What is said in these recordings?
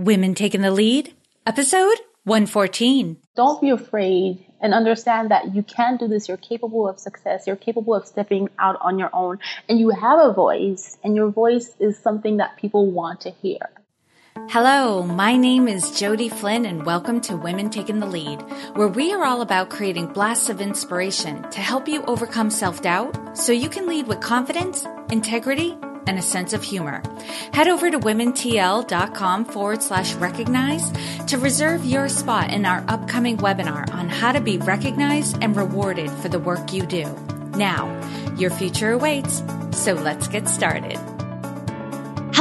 Women Taking the Lead, episode 114. Don't be afraid and understand that you can do this. You're capable of success. You're capable of stepping out on your own. And you have a voice, and your voice is something that people want to hear. Hello, my name is Jody Flynn, and welcome to Women Taking the Lead, where we are all about creating blasts of inspiration to help you overcome self doubt so you can lead with confidence, integrity, and a sense of humor. Head over to womentl.com forward slash recognize to reserve your spot in our upcoming webinar on how to be recognized and rewarded for the work you do. Now, your future awaits, so let's get started.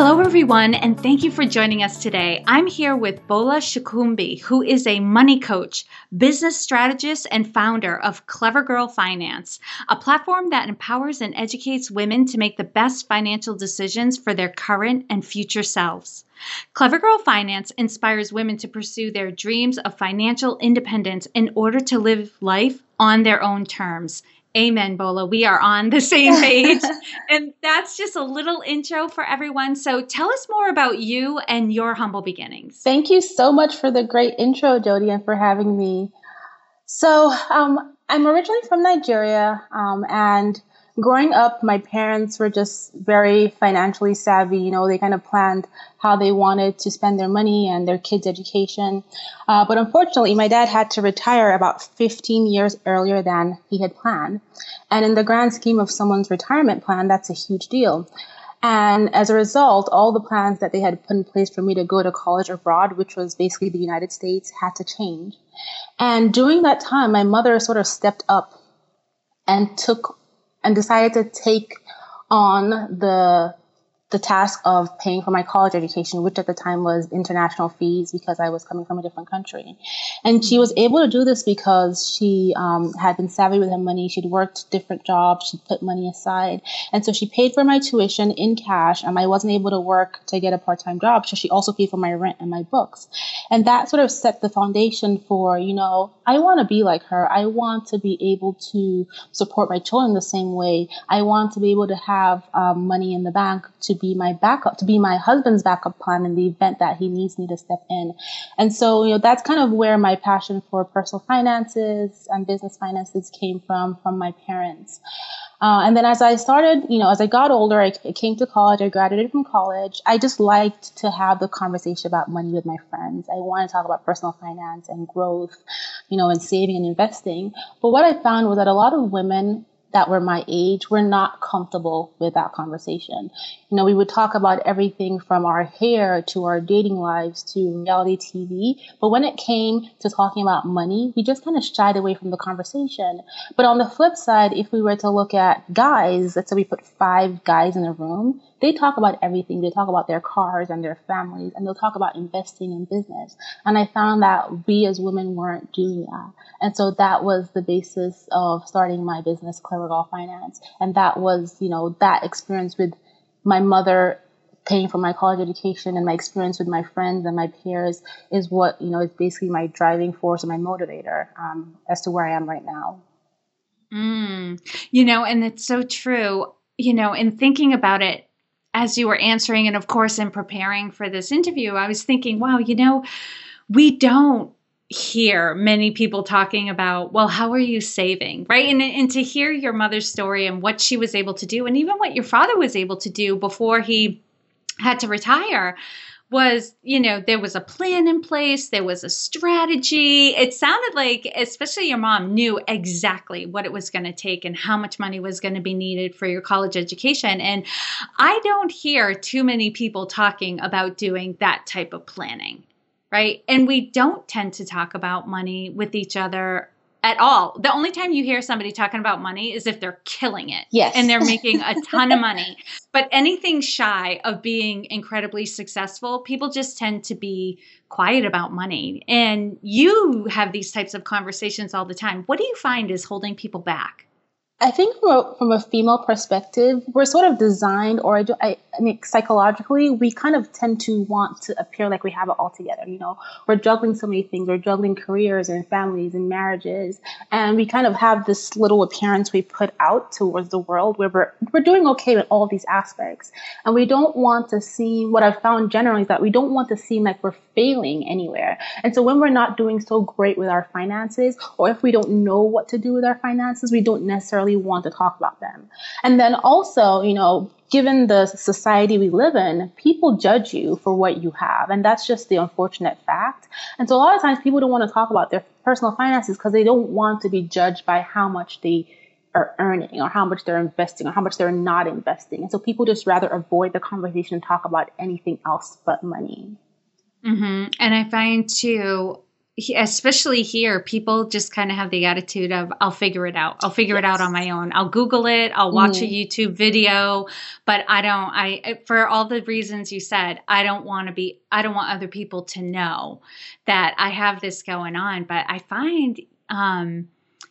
Hello, everyone, and thank you for joining us today. I'm here with Bola Sokunbi, who is a money coach, business strategist, and founder of Clever Girl Finance, a platform that empowers and educates women to make the best financial decisions for their current and future selves. Clever Girl Finance inspires women to pursue their dreams of financial independence in order to live life on their own terms Amen, Bola. We are on the same page. and that's just a little intro for everyone. So tell us more about you and your humble beginnings. Thank you so much for the great intro, Jody, and for having me. So um, I'm originally from Nigeria, um, and growing up, my parents were just very financially savvy. You know, they kind of planned how they wanted to spend their money and their kids' education. Uh, but unfortunately, my dad had to retire about 15 years earlier than he had planned. And in the grand scheme of someone's retirement plan, that's a huge deal. And as a result, all the plans that they had put in place for me to go to college abroad, which was basically the United States, had to change. And during that time, my mother sort of stepped up and took and decided to take on the the task of paying for my college education, which at the time was international fees because I was coming from a different country. And she was able to do this because she um, had been savvy with her money. She'd worked different jobs. She'd put money aside. And so she paid for my tuition in cash. And I wasn't able to work to get a part time job. So she also paid for my rent and my books. And that sort of set the foundation for, you know, I want to be like her. I want to be able to support my children the same way. I want to be able to have um, money in the bank to be my backup, to be my husband's backup plan in the event that he needs me to step in. And so, you know, that's kind of where my passion for personal finances and business finances came from, from my parents. Uh, and then as I started, you know, as I got older, I, I, came to college, I graduated from college. I just liked to have the conversation about money with my friends. I want to talk about personal finance and growth, you know, and saving and investing. But what I found was that a lot of women that were my age were not comfortable with that conversation. You know, we would talk about everything from our hair to our dating lives to reality TV. But when it came to talking about money, we just kind of shied away from the conversation. But on the flip side, if we were to look at guys, let's say we put five guys in a room, they talk about everything. They talk about their cars and their families, and they'll talk about investing in business. And I found that we as women weren't doing that. And so that was the basis of starting my business, Clever Girl Finance. And that was, you know, that experience with my mother paying for my college education and my experience with my friends and my peers is what, you know, is basically my driving force and my motivator um, as to where I am right now. Mm, you know, and it's so true. You know, in thinking about it, as you were answering, and of course, in preparing for this interview, I was thinking, wow, you know, we don't hear many people talking about, well, how are you saving? Right. And, and to hear your mother's story and what she was able to do, and even what your father was able to do before he had to retire was, you know, there was a plan in place, there was a strategy. It sounded like, especially your mom, knew exactly what it was going to take and how much money was going to be needed for your college education. And I don't hear too many people talking about doing that type of planning, right? And we don't tend to talk about money with each other at all. The only time you hear somebody talking about money is if they're killing it. Yes. And they're making a ton of money. But anything shy of being incredibly successful, people just tend to be quiet about money. And you have these types of conversations all the time. What do you find is holding people back? I think from a, from a female perspective, we're sort of designed, or I, I, I, mean, psychologically, we kind of tend to want to appear like we have it all together. You know, we're juggling so many things. We're juggling careers and families and marriages, and we kind of have this little appearance we put out towards the world where we're we're doing okay with all these aspects, and we don't want to seem. What I've found generally is that we don't want to seem like we're failing anywhere. And so when we're not doing so great with our finances, or if we don't know what to do with our finances, we don't necessarily want to talk about them. And then also, you know, given the society we live in, people judge you for what you have. And that's just the unfortunate fact. And so a lot of times people don't want to talk about their personal finances because they don't want to be judged by how much they are earning or how much they're investing or how much they're not investing. And so people just rather avoid the conversation and talk about anything else but money. Mm-hmm. And I find too, especially here, people just kind of have the attitude of, I'll figure it out. I'll figure yes. it out on my own. I'll Google it. I'll watch mm. a YouTube video, but I don't, I, for all the reasons you said, I don't want to be, I don't want other people to know that I have this going on. But I find, um,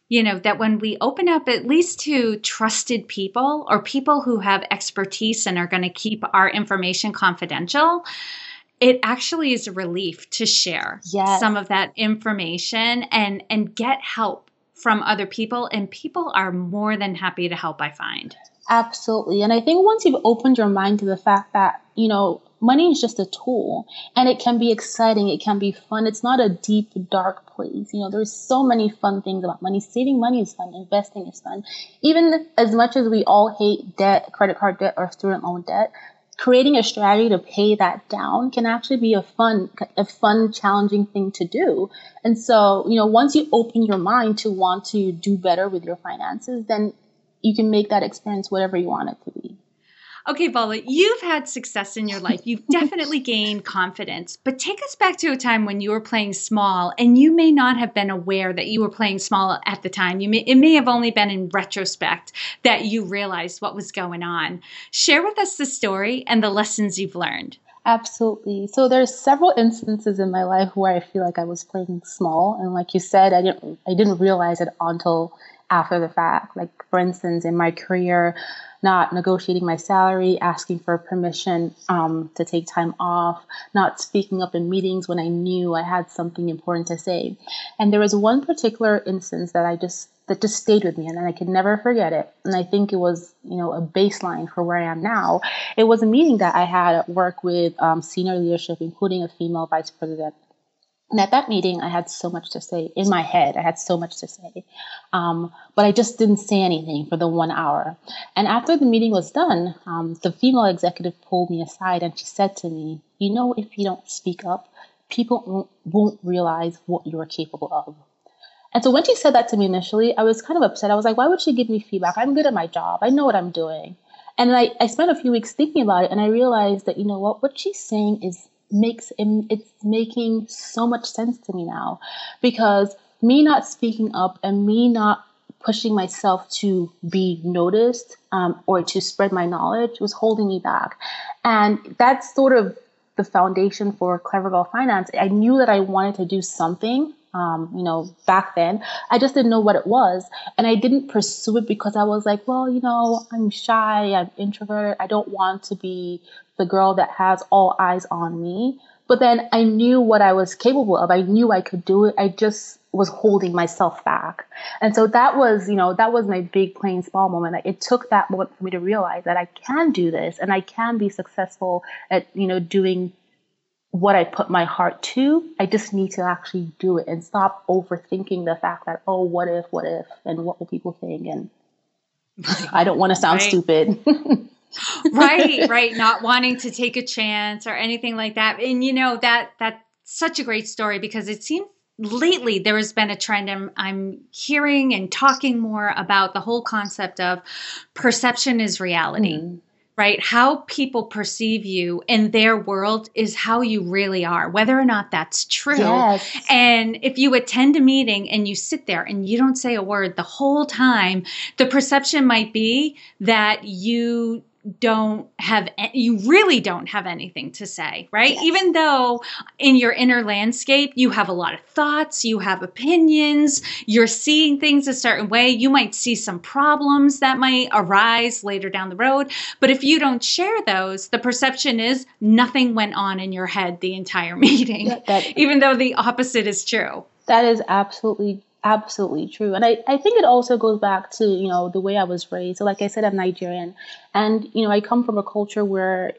you know, that when we open up at least to trusted people or people who have expertise and are going to keep our information confidential, it actually is a relief to share yes. some of that information and and get help from other people and people are more than happy to help i find. Absolutely. And i think once you've opened your mind to the fact that you know money is just a tool and it can be exciting it can be fun it's not a deep dark place. You know there's so many fun things about money. Saving money is fun investing is fun. Even as much as we all hate debt credit card debt or student loan debt creating a strategy to pay that down can actually be a fun, a fun, challenging thing to do. And so, you know, once you open your mind to want to do better with your finances, then you can make that experience whatever you want it to be. Okay, Bola, you've had success in your life. You've definitely gained confidence. But take us back to a time when you were playing small and you may not have been aware that you were playing small at the time. You may, it may have only been in retrospect that you realized what was going on. Share with us the story and the lessons you've learned. Absolutely. So there's several instances in my life where I feel like I was playing small and like you said I didn't I didn't realize it until after the fact. Like for instance in my career not negotiating my salary, asking for permission um, to take time off, not speaking up in meetings when I knew I had something important to say. And there was one particular instance that I just that just stayed with me and I could never forget it. And I think it was, you know, a baseline for where I am now. It was a meeting that I had at work with um, senior leadership, including a female vice president and at that meeting, I had so much to say in my head. I had so much to say. Um, but I just didn't say anything for the one hour. And after the meeting was done, um, the female executive pulled me aside and she said to me, You know, if you don't speak up, people won't, realize what you're capable of. And so when she said that to me initially, I was kind of upset. I was like, Why would she give me feedback? I'm good at my job, I know what I'm doing. And I, I spent a few weeks thinking about it and I realized that, you know what, what she's saying is makes it's making so much sense to me now because me not speaking up and me not pushing myself to be noticed um, or to spread my knowledge was holding me back and that's sort of the foundation for clever girl finance i knew that i wanted to do something um, you know, back then. I just didn't know what it was. And I didn't pursue it because I was like, well, you know, I'm shy, I'm introverted, I don't want to be the girl that has all eyes on me. But then I knew what I was capable of. I knew I could do it. I just was holding myself back. And so that was, you know, that was my big playing small moment. It took that moment for me to realize that I can do this and I can be successful at, you know, doing what I put my heart to. I just need to actually do it and stop overthinking the fact that, oh, what if, what if, and what will people think? And I don't want to sound right. stupid. right, right. Not wanting to take a chance or anything like that. And you know, that that's such a great story because it seems lately there has been a trend I'm, I'm hearing and talking more about the whole concept of perception is reality mm. right how people perceive you in their world is how you really are whether or not that's true yes. and if you attend a meeting and you sit there and you don't say a word the whole time the perception might be that you don't have you really don't have anything to say right? Yes. even though in your inner landscape you have a lot of thoughts you have opinions you're seeing things a certain way you might see some problems that might arise later down the road. But if you don't share those the perception is nothing went on in your head the entire meeting yeah, that, even though the opposite is true. That is absolutely absolutely true. And I, I think it also goes back to, you know, the way I was raised. So like I said, I'm Nigerian. And, you know, I come from a culture where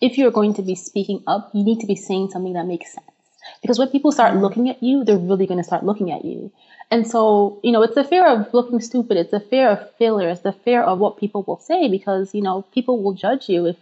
if you're going to be speaking up, you need to be saying something that makes sense. Because when people start looking at you, they're really going to start looking at you. And so, you know, it's the fear of looking stupid. It's the fear of failure. It's the fear of what people will say because, you know, people will judge you if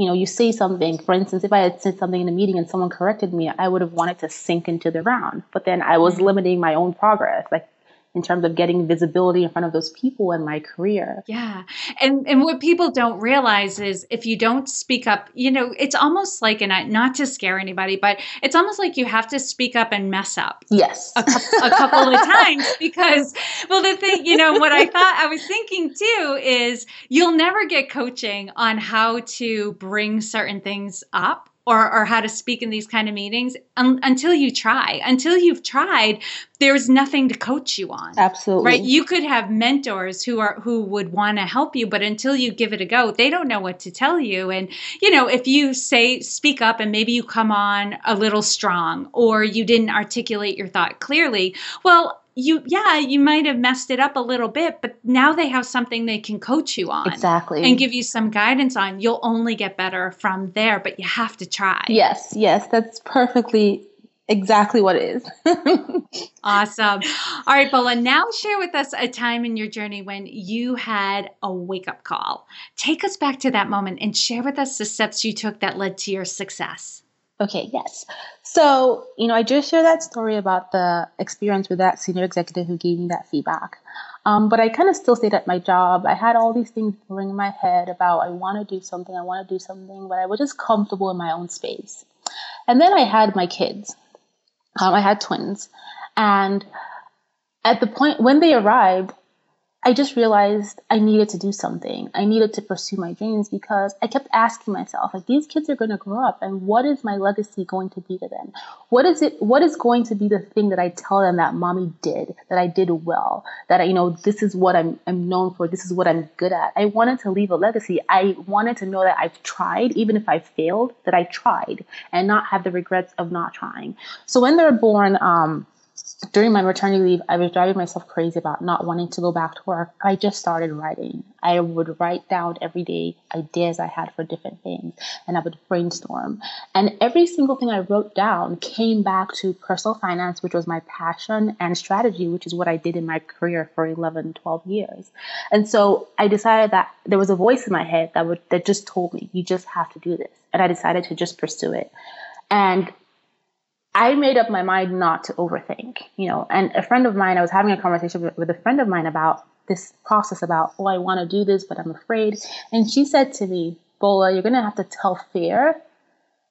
you know, you say something. For instance, if I had said something in a meeting and someone corrected me, I would have wanted to sink into the ground. But then I was mm-hmm. limiting my own progress. Like in terms of getting visibility in front of those people in my career. Yeah. And and what people don't realize is if you don't speak up, you know, it's almost like and I, not to scare anybody, but it's almost like you have to speak up and mess up. Yes. A, a couple of times because well the thing, you know, what I thought I was thinking too is you'll never get coaching on how to bring certain things up or, or how to speak in these kind of meetings un- until you try. Until you've tried, there's nothing to coach you on. Absolutely. Right? You could have mentors who are who would want to help you, but until you give it a go, they don't know what to tell you. And you know, if you say speak up and maybe you come on a little strong or you didn't articulate your thought clearly, well, you yeah you might have messed it up a little bit but now they have something they can coach you on exactly. and give you some guidance on. You'll only get better from there but you have to try. Yes yes that's perfectly exactly what it is. Awesome. All right bola now share with us a time in your journey when you had a wake-up call. Take us back to that moment and share with us the steps you took that led to your success Okay, yes. So, you know, I just shared that story about the experience with that senior executive who gave me that feedback. Um, but I kind of still stayed at my job. I had all these things going in my head about I want to do something, I want to do something, but I was just comfortable in my own space. And then I had my kids. Um, I had twins. And at the point when they arrived, I just realized I needed to do something. I needed to pursue my dreams because I kept asking myself, like, these kids are going to grow up and what is my legacy going to be to them? What is it, what is going to be the thing that I tell them that mommy did, that I did well, that I, you know, this is what I'm, I'm known for. This is what I'm good at. I wanted to leave a legacy. I wanted to know that I've tried, even if I failed, that I tried and not have the regrets of not trying. So when they're born, um, during my maternity leave, I was driving myself crazy about not wanting to go back to work. I just started writing. I would write down every day ideas I had for different things and I would brainstorm. And every single thing I wrote down came back to personal finance, which was my passion, and strategy, which is what I did in my career for 11, 12 years. And so I decided that there was a voice in my head that would, that just told me, you just have to do this. And I decided to just pursue it. And I made up my mind not to overthink, you know. And a friend of mine, I was having a conversation with, with a friend of mine about this process about, oh, I want to do this, but I'm afraid. And she said to me, Bola, you're going to have to tell fear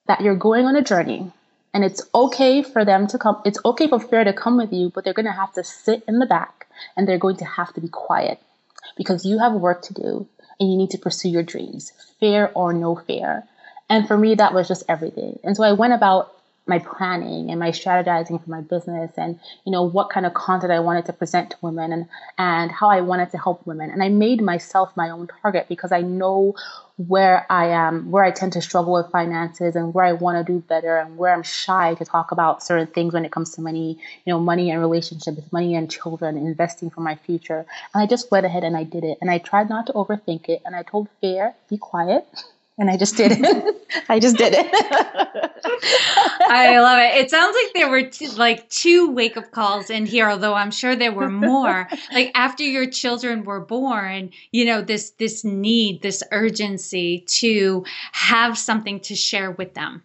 that you're going on a journey. And it's okay for them to come, it's okay for fear to come with you, but they're going to have to sit in the back and they're going to have to be quiet because you have work to do and you need to pursue your dreams, fear or no fear. And for me, that was just everything. And so I went about my planning and my strategizing for my business and you know what kind of content I wanted to present to women and and how I wanted to help women. And I made myself my own target because I know where I am where I tend to struggle with finances and where I want to do better and where I'm shy to talk about certain things when it comes to money you know money and relationships money and children investing for my future. And I just went ahead and I did it. And I tried not to overthink it. And I told fear be quiet and I just did it. I just did it. I love it. It sounds like there were two, like two wake up calls in here, although I'm sure there were more. like after your children were born, you know this this need, this urgency to have something to share with them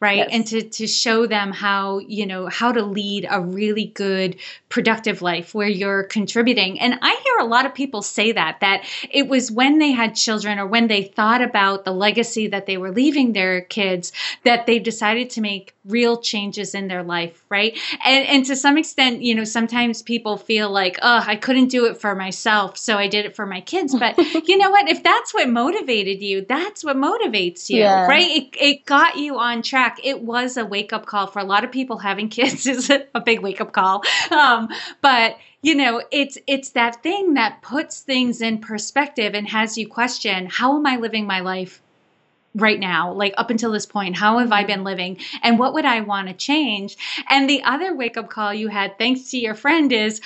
right Yes. and to to show them how you know how to lead a really good productive life where you're contributing and i hear a lot of people say that that it was when they had children or when they thought about the legacy that they were leaving their kids that they decided to make real changes in their life right? And and to some extent you know sometimes people feel like oh i couldn't do it for myself so i did it for my kids. But you know what? If that's what motivated you that's what motivates you Yeah. right? It, it got you on track. It was a wake-up call for a lot of people. Having kids is a a big wake-up call. Um, but you know it's it's that thing that puts things in perspective and has you question how am i living my life right now like up until this point how have i been living and what would i want to change? And the other wake-up call you had thanks to your friend is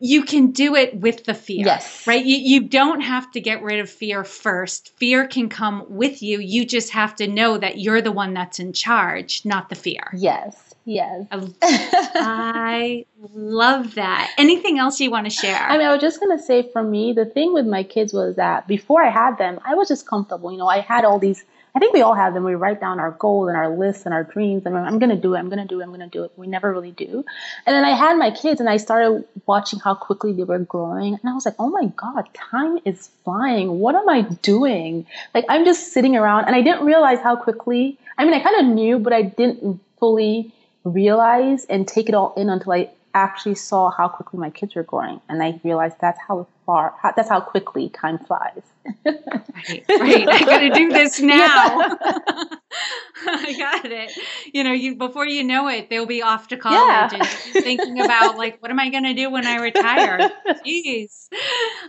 you can do it with the fear. Yes. right? You, you don't have to get rid of fear first. Fear can come with you. You just have to know that you're the one that's in charge not the fear. Yes. Yes. I love that. Anything else you want to share? I mean, I was just gonna say for me, the thing with my kids was that before I had them, I was just comfortable. You know, I had all these. I think we all have them. We write down our goals and our lists and our dreams, and I'm gonna do it. I'm gonna do it. I'm gonna do it. We never really do. And then I had my kids, and I started watching how quickly they were growing, and I was like, oh my god, time is flying. What am I doing? Like I'm just sitting around, and I didn't realize how quickly. I mean, I kind of knew, but I didn't fully realize and take it all in until I actually saw how quickly my kids were growing, and I realized that's how far, how, that's how quickly time flies. right, right. I got to do this now. I got it. You know, you before you know it, they'll be off to college Yeah. and thinking about like, what am I going to do when I retire? Jeez.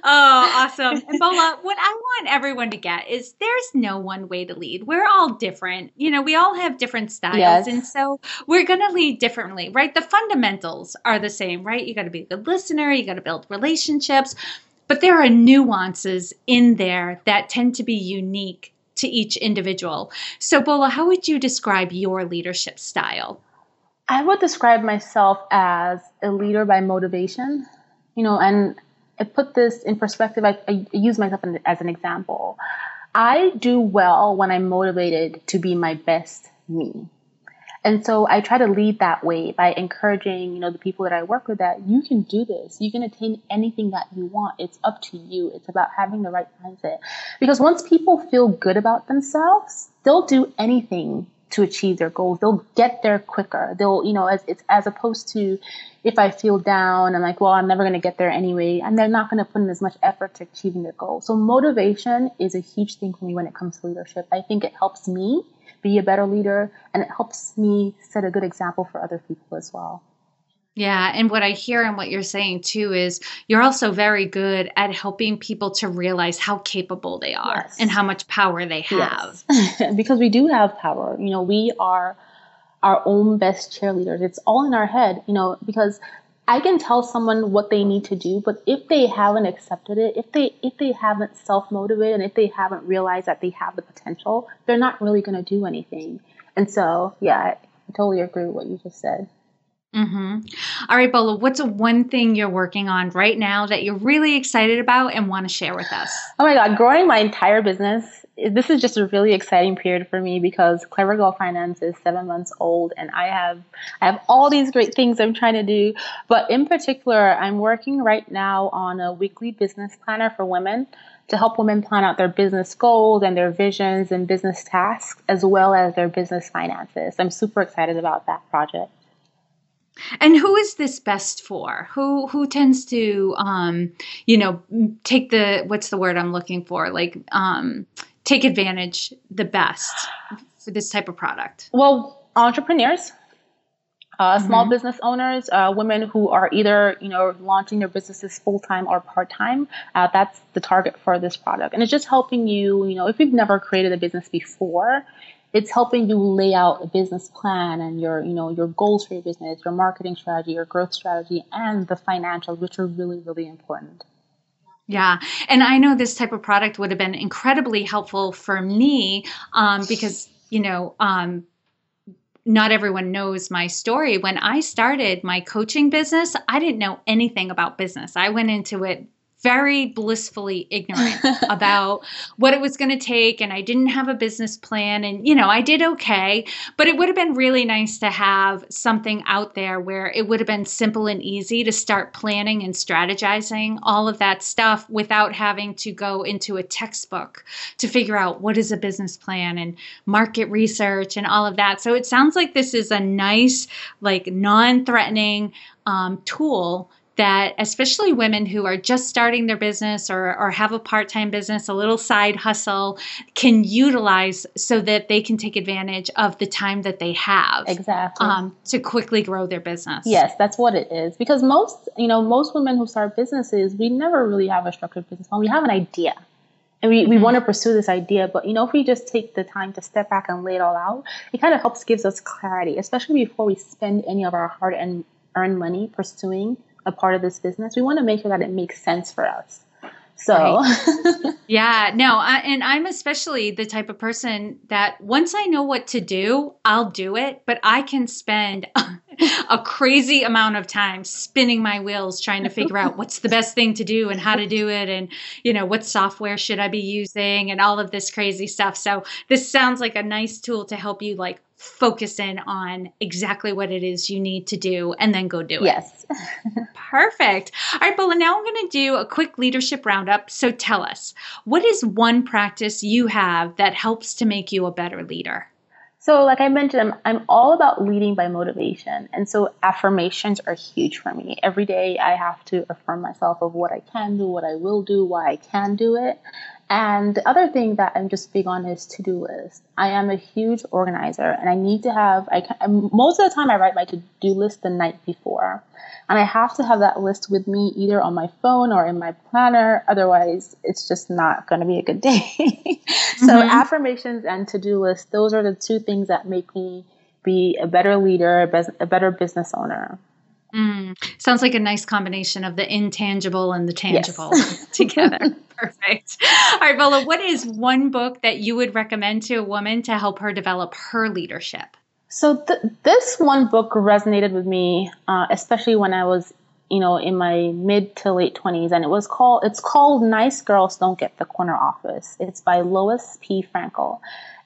Oh, awesome. And Bola, what I want everyone to get is there's no one way to lead. We're all different. You know, we all have different styles, Yes. and so we're going to lead differently, right? The fundamentals are the same, right? You got to be a good listener. You got to build relationships. But there are nuances in there that tend to be unique to each individual. So, Bola, how would you describe your leadership style? I would describe myself as a leader by motivation, you know, and I put this in perspective. I, I use myself as an example. I do well when I'm motivated to be my best me. And so I try to lead that way by encouraging, you know, the people that I work with that you can do this. You can attain anything that you want. It's up to you. It's about having the right mindset. Because once people feel good about themselves, they'll do anything to achieve their goals. They'll get there quicker. They'll, you know, as it's as opposed to if I feel down, I'm like, well, I'm never going to get there anyway, and they're not going to put in as much effort to achieving their goal. So motivation is a huge thing for me when it comes to leadership. I think it helps me be a better leader, and it helps me set a good example for other people as well. Yeah, and what I hear and what you're saying too is you're also very good at helping people to realize how capable they are Yes. and how much power they have. Yes. because we do have power. You know, we are our own best cheerleaders. It's all in our head, you know, because I can tell someone what they need to do, but if they haven't accepted it, if they if they haven't self-motivated and if they haven't realized that they have the potential, they're not really going to do anything. And so, yeah, I totally agree with what you just said. Hmm All right, Bola, what's one thing you're working on right now that you're really excited about and want to share with us? Oh my God, growing my entire business. This is just a really exciting period for me because Clever Girl Finance is seven months old, and I have I have all these great things I'm trying to do. But in particular, I'm working right now on a weekly business planner for women to help women plan out their business goals and their visions and business tasks, as well as their business finances. I'm super excited about that project. And who is this best for? Who who tends to um, you know, take the what's the word I'm looking for? Like um take advantage the best for this type of product. Well, entrepreneurs, uh, small business owners, uh, women who are either you know launching their businesses full time or part time. Uh, that's the target for this product, and it's just helping you. You know, if you've never created a business before, it's helping you lay out a business plan and your you know your goals for your business, your marketing strategy, your growth strategy, and the financials, which are really really important. Yeah. And I know this type of product would have been incredibly helpful for me um, because, you know, um, not everyone knows my story. When I started my coaching business, I didn't know anything about business. I went into it very blissfully ignorant about what it was going to take and I didn't have a business plan and you know I did okay but it would have been really nice to have something out there where it would have been simple and easy to start planning and strategizing all of that stuff without having to go into a textbook to figure out what is a business plan and market research and all of that. So it sounds like this is a nice like non-threatening um, tool that especially women who are just starting their business or, or have a part-time business a little side hustle can utilize so that they can take advantage of the time that they have exactly. um, to quickly grow their business. Yes that's what it is. Because most you know most women who start businesses we never really have a structured business plan. We have an idea. And we, we mm-hmm. want to pursue this idea. But you know if we just take the time to step back and lay it all out it kind of helps gives us clarity especially before we spend any of our hard and earned money pursuing a part of this business, we want to make sure that it makes sense for us. So, right. yeah, no, I, and I'm especially the type of person that once I know what to do, I'll do it, but I can spend a crazy amount of time spinning my wheels trying to figure out what's the best thing to do and how to do it and you know what software should I be using and all of this crazy stuff. So, this sounds like a nice tool to help you like focus in on exactly what it is you need to do and then go do it. Yes. Perfect. All right, Bola, now I'm going to do a quick leadership roundup. So tell us, what is one practice you have that helps to make you a better leader? So, like I mentioned, I'm, I'm all about leading by motivation. And so, affirmations are huge for me. Every day, I have to affirm myself of what I can do, what I will do, why I can do it. And the other thing that I'm just big on is to do list. I am a huge organizer and I need to have, I can, most of the time I write my to do list the night before. And I have to have that list with me either on my phone or in my planner. Otherwise, it's just not going to be a good day. so, mm-hmm. affirmations and to do list, those are the two things that make me be a better leader, a better business owner. Mm, sounds like a nice combination of the intangible and the tangible yes. together. Perfect. All right, Bola, what is one book that you would recommend to a woman to help her develop her leadership? So th- this one book resonated with me, uh, especially when I was, you know, in my mid to late twenties, and it was called. It's called "Nice Girls Don't Get the Corner Office." It's by Lois P. Frankel,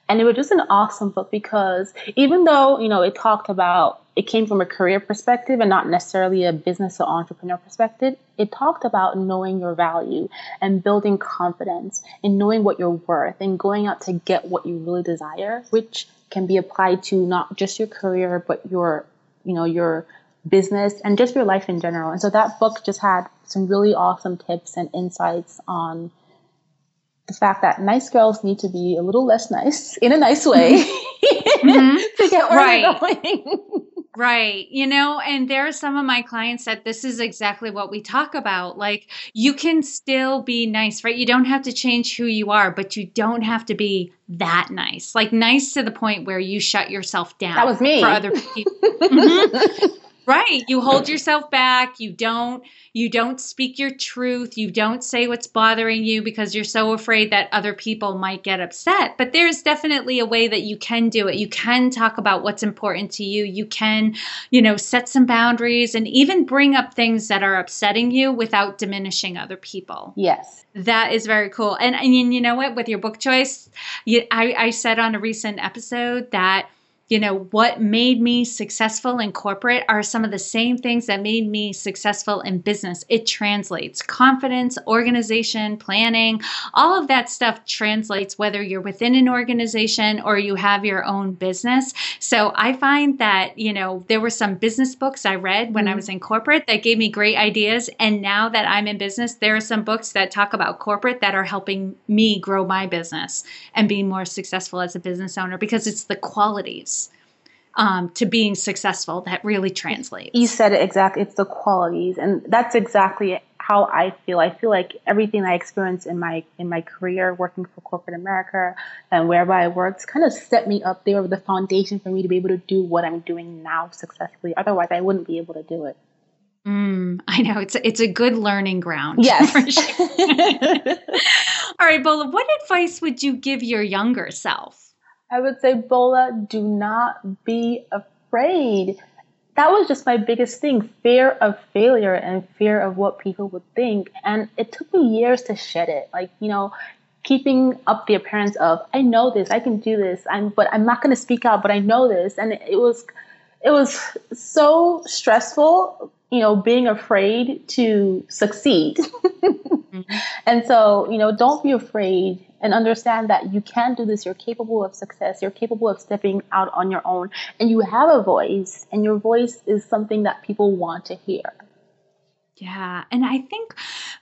and it was just an awesome book because even though you know it talked about it came from a career perspective and not necessarily a business or entrepreneur perspective. It talked about knowing your value and building confidence and knowing what you're worth and going out to get what you really desire, which can be applied to not just your career, but your, you know, your business and just your life in general. And so that book just had some really awesome tips and insights on the fact that nice girls need to be a little less nice in a nice way mm-hmm. to get where right. they're going. Right. You know, and there are some of my clients that this is exactly what we talk about. Like, you can still be nice, right? You don't have to change who you are, but you don't have to be that nice. Like, nice to the point where you shut yourself down. That was me. For other people. mm-hmm. Right. You hold yourself back. You don't you don't speak your truth. You don't say what's bothering you because you're so afraid that other people might get upset. But there's definitely a way that you can do it. You can talk about what's important to you. You can, you know, set some boundaries and even bring up things that are upsetting you without diminishing other people. Yes. That is very cool. And and you know what with your book choice, you, I I said on a recent episode that you know, what made me successful in corporate are some of the same things that made me successful in business. It translates confidence, organization, planning, all of that stuff translates whether you're within an organization or you have your own business. So I find that, you know, there were some business books I read when mm-hmm. I was in corporate that gave me great ideas. And now that I'm in business, there are some books that talk about corporate that are helping me grow my business and be more successful as a business owner because it's the qualities um, to being successful that really translates. You said it exactly. It's the qualities, and that's exactly how I feel. I feel like everything I experienced in my in my career working for corporate America and wherever I worked kind of set me up. They were the foundation for me to be able to do what I'm doing now successfully. Otherwise, I wouldn't be able to do it. Mm, I know it's a, it's a good learning ground. Yes. All right, Bola. What advice would you give your younger self? I would say, Bola, do not be afraid. that was just my biggest thing fear of failure and fear of what people would think. And it took me years to shed it. Like, you know, keeping up the appearance of, I know this, I can do this, I'm, but I'm not going to speak out, but I know this. And it was, it was so stressful, you know, being afraid to succeed. mm-hmm. And so, you know, don't be afraid and understand that you can do this. You're capable of success. You're capable of stepping out on your own. And you have a voice, and your voice is something that people want to hear. Yeah. And I think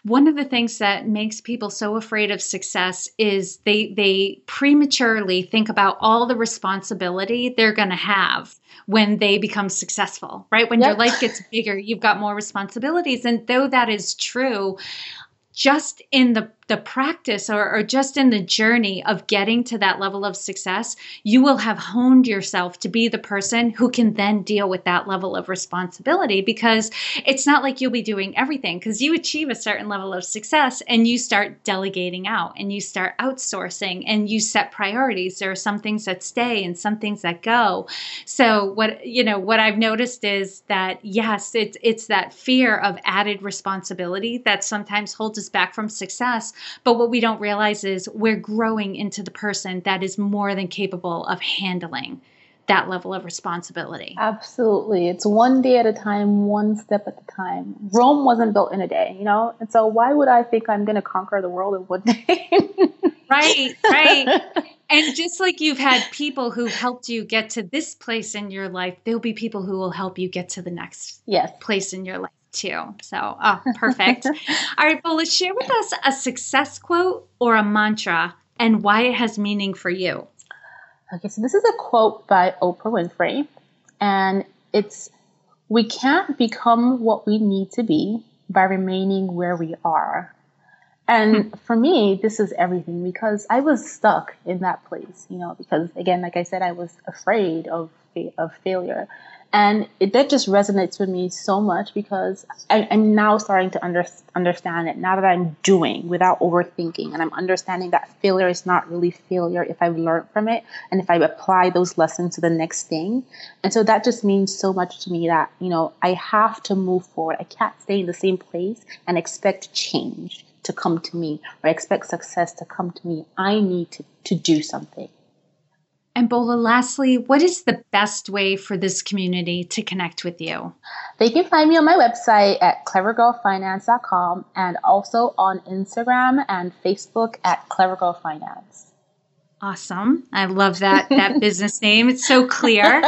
one of the things that makes people so afraid of success is they they prematurely think about all the responsibility they're going to have when they become successful, right? When yep. your life gets bigger, you've got more responsibilities. And though that is true, just in the the practice or, or just in the journey of getting to that level of success, you will have honed yourself to be the person who can then deal with that level of responsibility because it's not like you'll be doing everything because you achieve a certain level of success and you start delegating out and you start outsourcing and you set priorities. There are some things that stay and some things that go. So what you know what I've noticed is that yes, it's it's that fear of added responsibility that sometimes holds us back from success but what we don't realize is we're growing into the person that is more than capable of handling that level of responsibility. Absolutely. It's one day at a time, one step at a time. Rome wasn't built in a day, you know? And so why would I think I'm going to conquer the world in one day? right, right. And just like you've had people who helped you get to this place in your life, there'll be people who will help you get to the next yes. place in your life too. So, oh, perfect. All right, let's share with us a success quote or a mantra and why it has meaning for you. Okay, so this is a quote by Oprah Winfrey, and it's We can't become what we need to be by remaining where we are. And hmm. for me, this is everything because I was stuck in that place, you know, because again, like I said, I was afraid of, of failure. And it, that just resonates with me so much because I, am now starting to under, understand it now that I'm doing without overthinking. And I'm understanding that failure is not really failure if I've learned from it and if I apply those lessons to the next thing. And so that just means so much to me that, you know, I have to move forward. I can't stay in the same place and expect change to come to me or expect success to come to me. I need to, to do something. And Bola, lastly, what is the best way for this community to connect with you? They can find me on my website at clevergirlfinance.com and also on Instagram and Facebook at clevergirlfinance. Awesome. I love that that business name. It's so clear.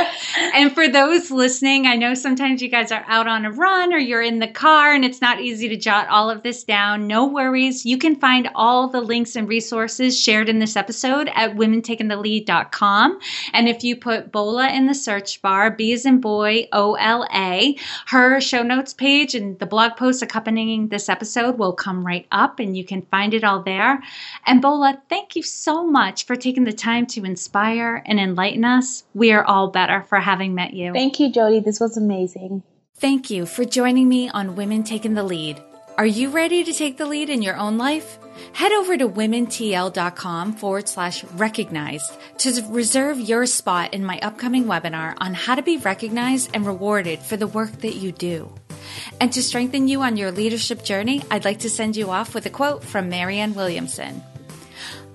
and for those listening, I know sometimes you guys are out on a run or you're in the car and it's not easy to jot all of this down. No worries. You can find all the links and resources shared in this episode at womentakingthelead.com. And if you put Bola in the search bar, B as in boy, O L A, her show notes page and the blog post accompanying this episode will come right up and you can find it all there. And Bola, thank you so much for taking the time to inspire and enlighten us. We are all better for having met you. Thank you, Jody. This was amazing. Thank you for joining me on Women Taking the Lead. Are you ready to take the lead in your own life? Head over to womentl.com forward slash recognized to reserve your spot in my upcoming webinar on how to be recognized and rewarded for the work that you do. And to strengthen you on your leadership journey, I'd like to send you off with a quote from Marianne Williamson.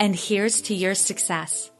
and here's to your success.